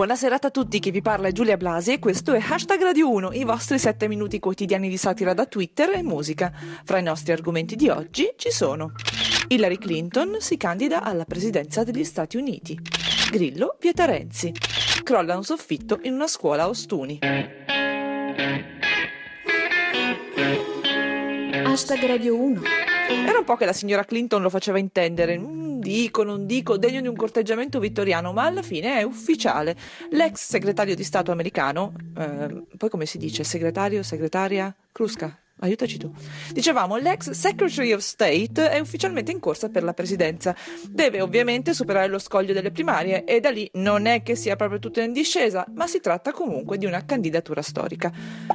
Buona serata a tutti, chi vi parla è Giulia Blasi e questo è Hashtag Radio 1, i vostri 7 minuti quotidiani di satira da Twitter e musica. Fra i nostri argomenti di oggi ci sono Hillary Clinton si candida alla presidenza degli Stati Uniti, Grillo vieta Renzi, crolla un soffitto in una scuola a Ostuni. Hashtag Radio 1 Era un po' che la signora Clinton lo faceva intendere, dico, non dico, degno di un corteggiamento vittoriano, ma alla fine è ufficiale. L'ex segretario di Stato americano, eh, poi come si dice, segretario, segretaria, Krusca, Aiutaci tu. Dicevamo, l'ex Secretary of State è ufficialmente in corsa per la presidenza. Deve ovviamente superare lo scoglio delle primarie e da lì non è che sia proprio tutto in discesa, ma si tratta comunque di una candidatura storica.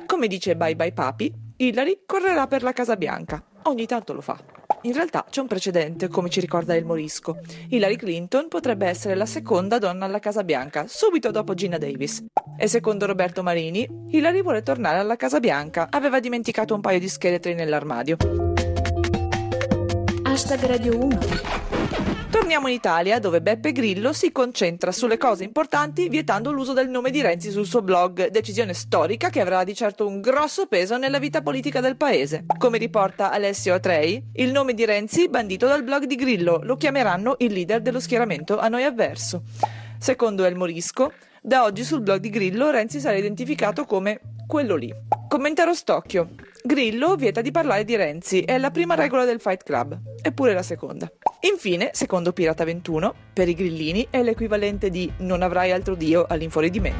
Come dice Bye Bye Papi, Hillary correrà per la Casa Bianca. Ogni tanto lo fa. In realtà c'è un precedente, come ci ricorda il Morisco. Hillary Clinton potrebbe essere la seconda donna alla Casa Bianca, subito dopo Gina Davis. E secondo Roberto Marini, Hillary vuole tornare alla Casa Bianca. Aveva dimenticato un paio di scheletri nell'armadio. Hashtag Radio 1 Torniamo in Italia, dove Beppe Grillo si concentra sulle cose importanti vietando l'uso del nome di Renzi sul suo blog, decisione storica che avrà di certo un grosso peso nella vita politica del paese. Come riporta Alessio Atrei, il nome di Renzi bandito dal blog di Grillo, lo chiameranno il leader dello schieramento a noi avverso. Secondo El Morisco, da oggi sul blog di Grillo Renzi sarà identificato come quello lì. Commentaro stocchio. Grillo vieta di parlare di Renzi, è la prima regola del Fight Club, eppure la seconda. Infine, secondo Pirata 21, per i grillini è l'equivalente di non avrai altro dio all'infuori di me.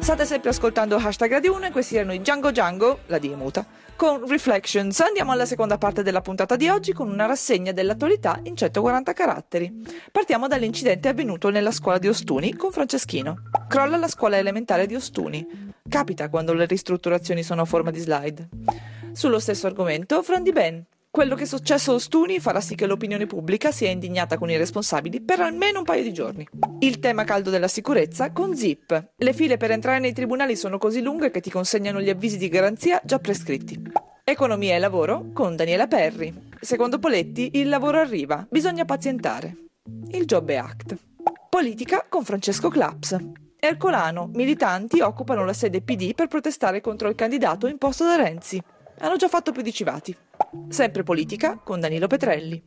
State sempre ascoltando Hashtag Radio 1 e questi erano i Django Django, la D muta, con Reflections. Andiamo alla seconda parte della puntata di oggi con una rassegna dell'attualità in 140 caratteri. Partiamo dall'incidente avvenuto nella scuola di Ostuni con Franceschino. Crolla la scuola elementare di Ostuni. Capita quando le ristrutturazioni sono a forma di slide. Sullo stesso argomento, Fran Di Ben. Quello che è successo a Ostuni farà sì che l'opinione pubblica sia indignata con i responsabili per almeno un paio di giorni. Il tema caldo della sicurezza con Zip. Le file per entrare nei tribunali sono così lunghe che ti consegnano gli avvisi di garanzia già prescritti. Economia e lavoro con Daniela Perri. Secondo Poletti, il lavoro arriva, bisogna pazientare. Il Job Act. Politica con Francesco Claps. Ercolano, militanti occupano la sede PD per protestare contro il candidato imposto da Renzi. Hanno già fatto più di civati. Sempre politica con Danilo Petrelli.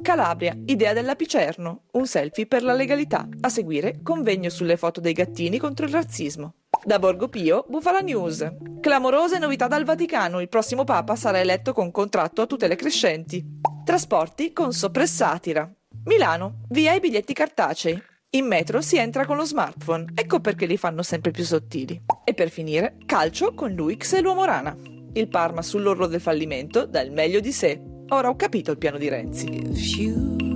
Calabria, idea della Picerno, un selfie per la legalità. A seguire, convegno sulle foto dei gattini contro il razzismo. Da Borgo Pio, Bufala News. Clamorose novità dal Vaticano, il prossimo Papa sarà eletto con contratto a tutele crescenti. Trasporti con soppressatira. Milano, via i biglietti cartacei. In metro si entra con lo smartphone, ecco perché li fanno sempre più sottili. E per finire, calcio con l'UX e l'uomo rana. Il Parma sull'orlo del fallimento dà il meglio di sé. Ora ho capito il piano di Renzi.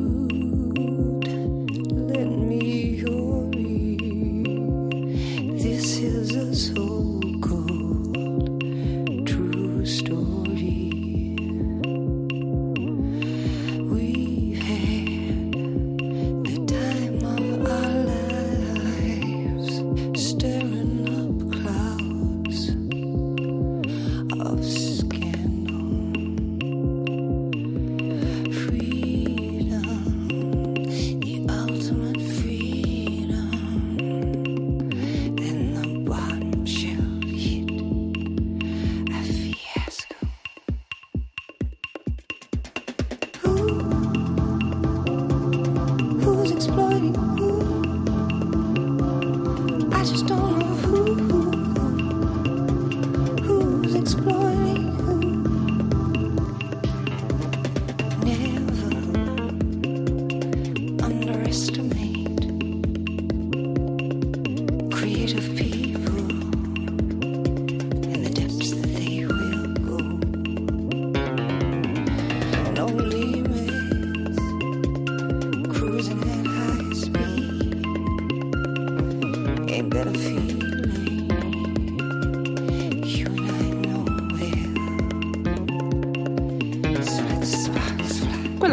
Ain't that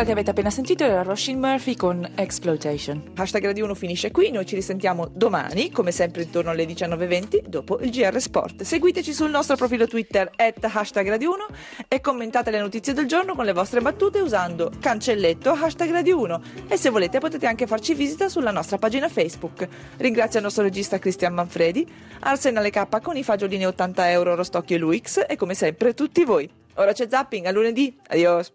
Quella che avete appena sentito era Roshin Murphy con Exploitation. Hashtag Radio 1 finisce qui, noi ci risentiamo domani, come sempre intorno alle 19.20, dopo il GR Sport. Seguiteci sul nostro profilo Twitter, at hashtag Radio 1, e commentate le notizie del giorno con le vostre battute usando cancelletto hashtag Radio 1. E se volete potete anche farci visita sulla nostra pagina Facebook. Ringrazio il nostro regista Cristian Manfredi, Arsenale K con i fagiolini 80 euro Rostocchio e Luix, e come sempre tutti voi. Ora c'è zapping, a lunedì, adios!